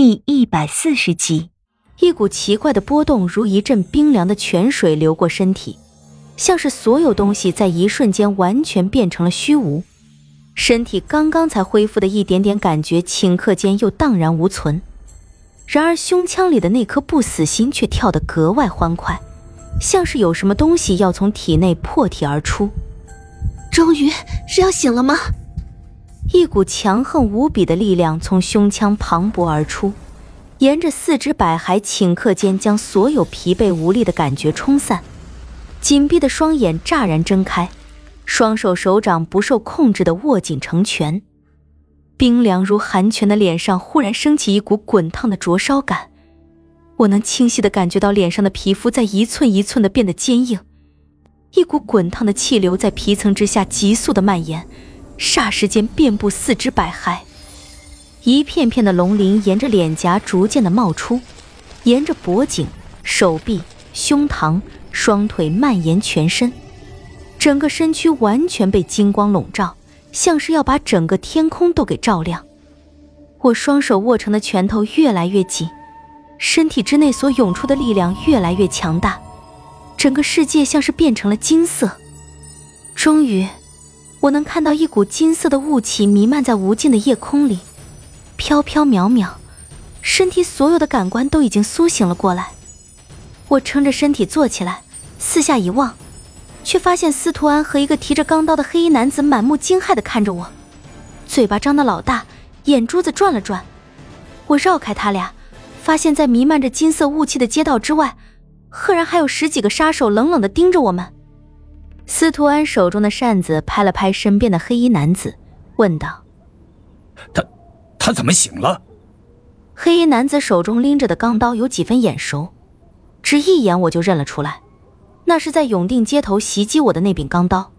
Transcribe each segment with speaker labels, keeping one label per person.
Speaker 1: 第一百四十集，一股奇怪的波动如一阵冰凉的泉水流过身体，像是所有东西在一瞬间完全变成了虚无。身体刚刚才恢复的一点点感觉，顷刻间又荡然无存。然而胸腔里的那颗不死心却跳得格外欢快，像是有什么东西要从体内破体而出。
Speaker 2: 终于是要醒了吗？
Speaker 1: 一股强横无比的力量从胸腔磅礴而出，沿着四肢百骸，顷刻间将所有疲惫无力的感觉冲散。紧闭的双眼乍然睁开，双手手掌不受控制的握紧成拳，冰凉如寒泉的脸上忽然升起一股滚烫的灼烧感。我能清晰的感觉到脸上的皮肤在一寸一寸的变得坚硬，一股滚烫的气流在皮层之下急速的蔓延。霎时间，遍布四肢百骸，一片片的龙鳞沿着脸颊逐渐的冒出，沿着脖颈、手臂、胸膛、双腿蔓延全身，整个身躯完全被金光笼罩，像是要把整个天空都给照亮。我双手握成的拳头越来越紧，身体之内所涌出的力量越来越强大，整个世界像是变成了金色。终于。我能看到一股金色的雾气弥漫在无尽的夜空里，飘飘渺渺，身体所有的感官都已经苏醒了过来。我撑着身体坐起来，四下一望，却发现司徒安和一个提着钢刀的黑衣男子满目惊骇地看着我，嘴巴张得老大，眼珠子转了转。我绕开他俩，发现在弥漫着金色雾气的街道之外，赫然还有十几个杀手冷冷地盯着我们。司徒安手中的扇子拍了拍身边的黑衣男子，问道：“
Speaker 3: 他，他怎么醒了？”
Speaker 1: 黑衣男子手中拎着的钢刀有几分眼熟，只一眼我就认了出来，那是在永定街头袭击我的那柄钢刀。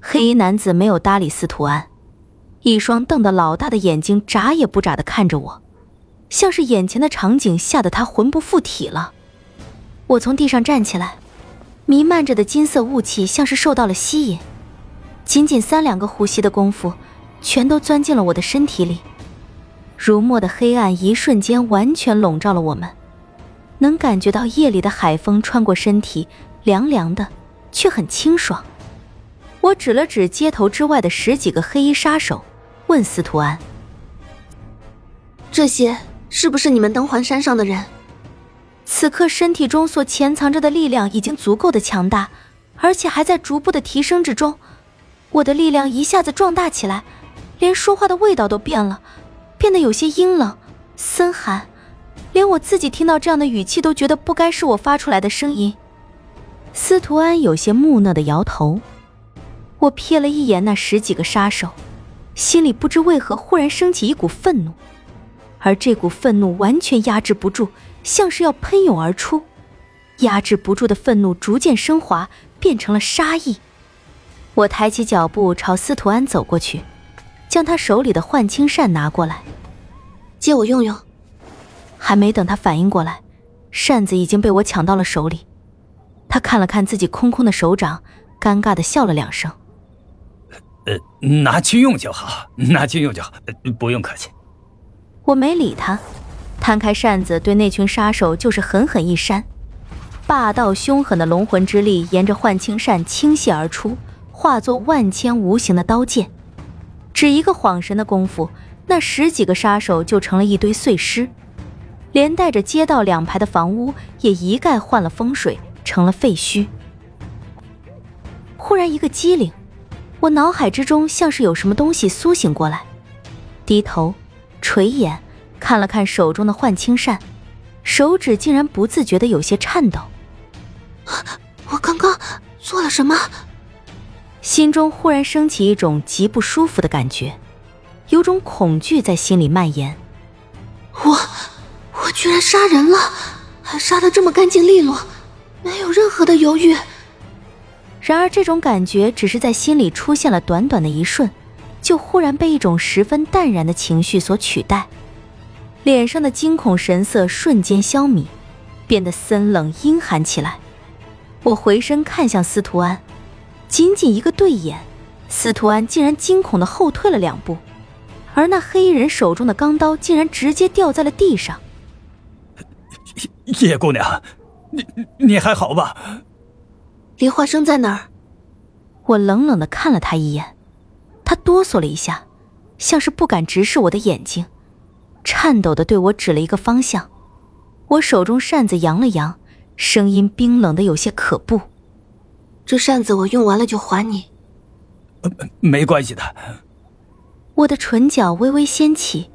Speaker 1: 黑衣男子没有搭理司徒安，一双瞪得老大的眼睛眨也不眨的看着我，像是眼前的场景吓得他魂不附体了。我从地上站起来。弥漫着的金色雾气像是受到了吸引，仅仅三两个呼吸的功夫，全都钻进了我的身体里。如墨的黑暗一瞬间完全笼罩了我们，能感觉到夜里的海风穿过身体，凉凉的，却很清爽。我指了指街头之外的十几个黑衣杀手，问司徒安：“
Speaker 2: 这些是不是你们登环山上的人？”
Speaker 1: 此刻身体中所潜藏着的力量已经足够的强大，而且还在逐步的提升之中。我的力量一下子壮大起来，连说话的味道都变了，变得有些阴冷、森寒，连我自己听到这样的语气都觉得不该是我发出来的声音。司徒安有些木讷的摇头。我瞥了一眼那十几个杀手，心里不知为何忽然升起一股愤怒，而这股愤怒完全压制不住。像是要喷涌而出，压制不住的愤怒逐渐升华，变成了杀意。我抬起脚步朝司徒安走过去，将他手里的幻青扇拿过来，
Speaker 2: 借我用用。
Speaker 1: 还没等他反应过来，扇子已经被我抢到了手里。他看了看自己空空的手掌，尴尬的笑了两声：“
Speaker 3: 呃，拿去用就好，拿去用就好，不用客气。”
Speaker 1: 我没理他。摊开扇子，对那群杀手就是狠狠一扇，霸道凶狠的龙魂之力沿着幻青扇倾泻而出，化作万千无形的刀剑。只一个晃神的功夫，那十几个杀手就成了一堆碎尸，连带着街道两排的房屋也一概换了风水，成了废墟。忽然一个机灵，我脑海之中像是有什么东西苏醒过来，低头，垂眼。看了看手中的幻青扇，手指竟然不自觉的有些颤抖。
Speaker 2: 我刚刚做了什么？
Speaker 1: 心中忽然升起一种极不舒服的感觉，有种恐惧在心里蔓延。
Speaker 2: 我，我居然杀人了，还杀的这么干净利落，没有任何的犹豫。
Speaker 1: 然而这种感觉只是在心里出现了短短的一瞬，就忽然被一种十分淡然的情绪所取代。脸上的惊恐神色瞬间消弭，变得森冷阴寒起来。我回身看向司徒安，仅仅一个对眼，司徒安竟然惊恐的后退了两步，而那黑衣人手中的钢刀竟然直接掉在了地上。
Speaker 3: 叶姑娘，你你还好吧？
Speaker 2: 梨花生在哪儿？
Speaker 1: 我冷冷的看了他一眼，他哆嗦了一下，像是不敢直视我的眼睛，颤抖的对我指了一个方向。我手中扇子扬了扬，声音冰冷的有些可怖：“
Speaker 2: 这扇子我用完了就还你。”“
Speaker 3: 没关系的。”
Speaker 1: 我的唇角微微掀起，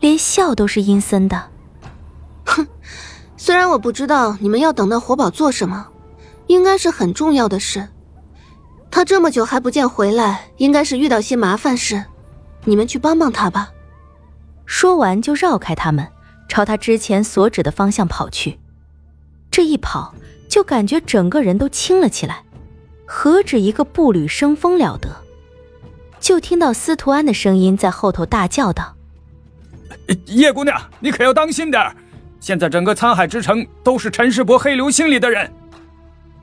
Speaker 1: 连笑都是阴森的。
Speaker 2: 哼，虽然我不知道你们要等到活宝做什么，应该是很重要的事。他这么久还不见回来，应该是遇到些麻烦事。你们去帮帮他吧。
Speaker 1: 说完就绕开他们，朝他之前所指的方向跑去。这一跑，就感觉整个人都轻了起来，何止一个步履生风了得。就听到司徒安的声音在后头大叫道：“
Speaker 3: 叶姑娘，你可要当心点现在整个沧海之城都是陈世伯黑流星里的人。”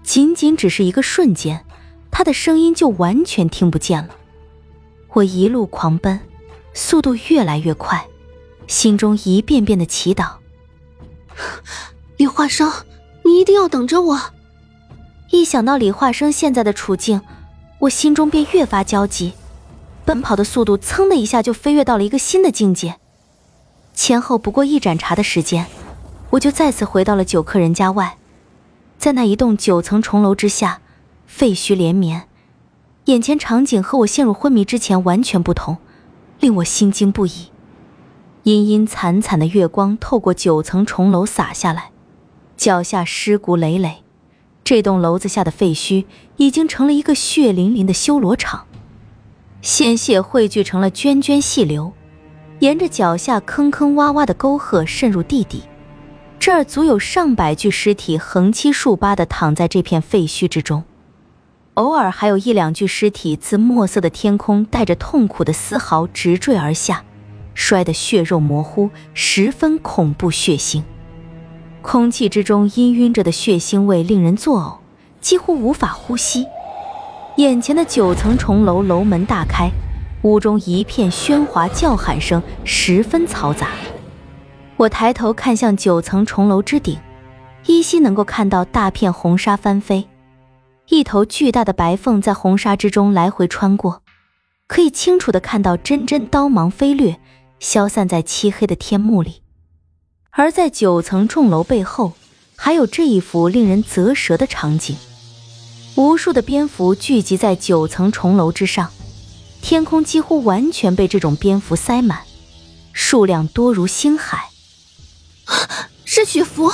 Speaker 1: 仅仅只是一个瞬间，他的声音就完全听不见了。我一路狂奔，速度越来越快，心中一遍遍的祈祷：“
Speaker 2: 李化生，你一定要等着我。”
Speaker 1: 一想到李化生现在的处境，我心中便越发焦急。奔跑的速度噌的一下就飞跃到了一个新的境界，前后不过一盏茶的时间，我就再次回到了九客人家外，在那一栋九层重楼之下，废墟连绵，眼前场景和我陷入昏迷之前完全不同，令我心惊不已。阴阴惨惨的月光透过九层重楼洒下来，脚下尸骨累累，这栋楼子下的废墟已经成了一个血淋淋的修罗场。鲜血汇聚成了涓涓细流，沿着脚下坑坑洼洼的沟壑渗入地底。这儿足有上百具尸体横七竖八地躺在这片废墟之中，偶尔还有一两具尸体自墨色的天空带着痛苦的嘶嚎直坠而下，摔得血肉模糊，十分恐怖血腥。空气之中氤氲着的血腥味令人作呕，几乎无法呼吸。眼前的九层重楼楼门大开，屋中一片喧哗叫喊声，十分嘈杂。我抬头看向九层重楼之顶，依稀能够看到大片红沙翻飞，一头巨大的白凤在红沙之中来回穿过，可以清楚的看到针针刀芒飞掠，消散在漆黑的天幕里。而在九层重楼背后，还有这一幅令人啧舌的场景。无数的蝙蝠聚集在九层重楼之上，天空几乎完全被这种蝙蝠塞满，数量多如星海。
Speaker 2: 是雪蝠。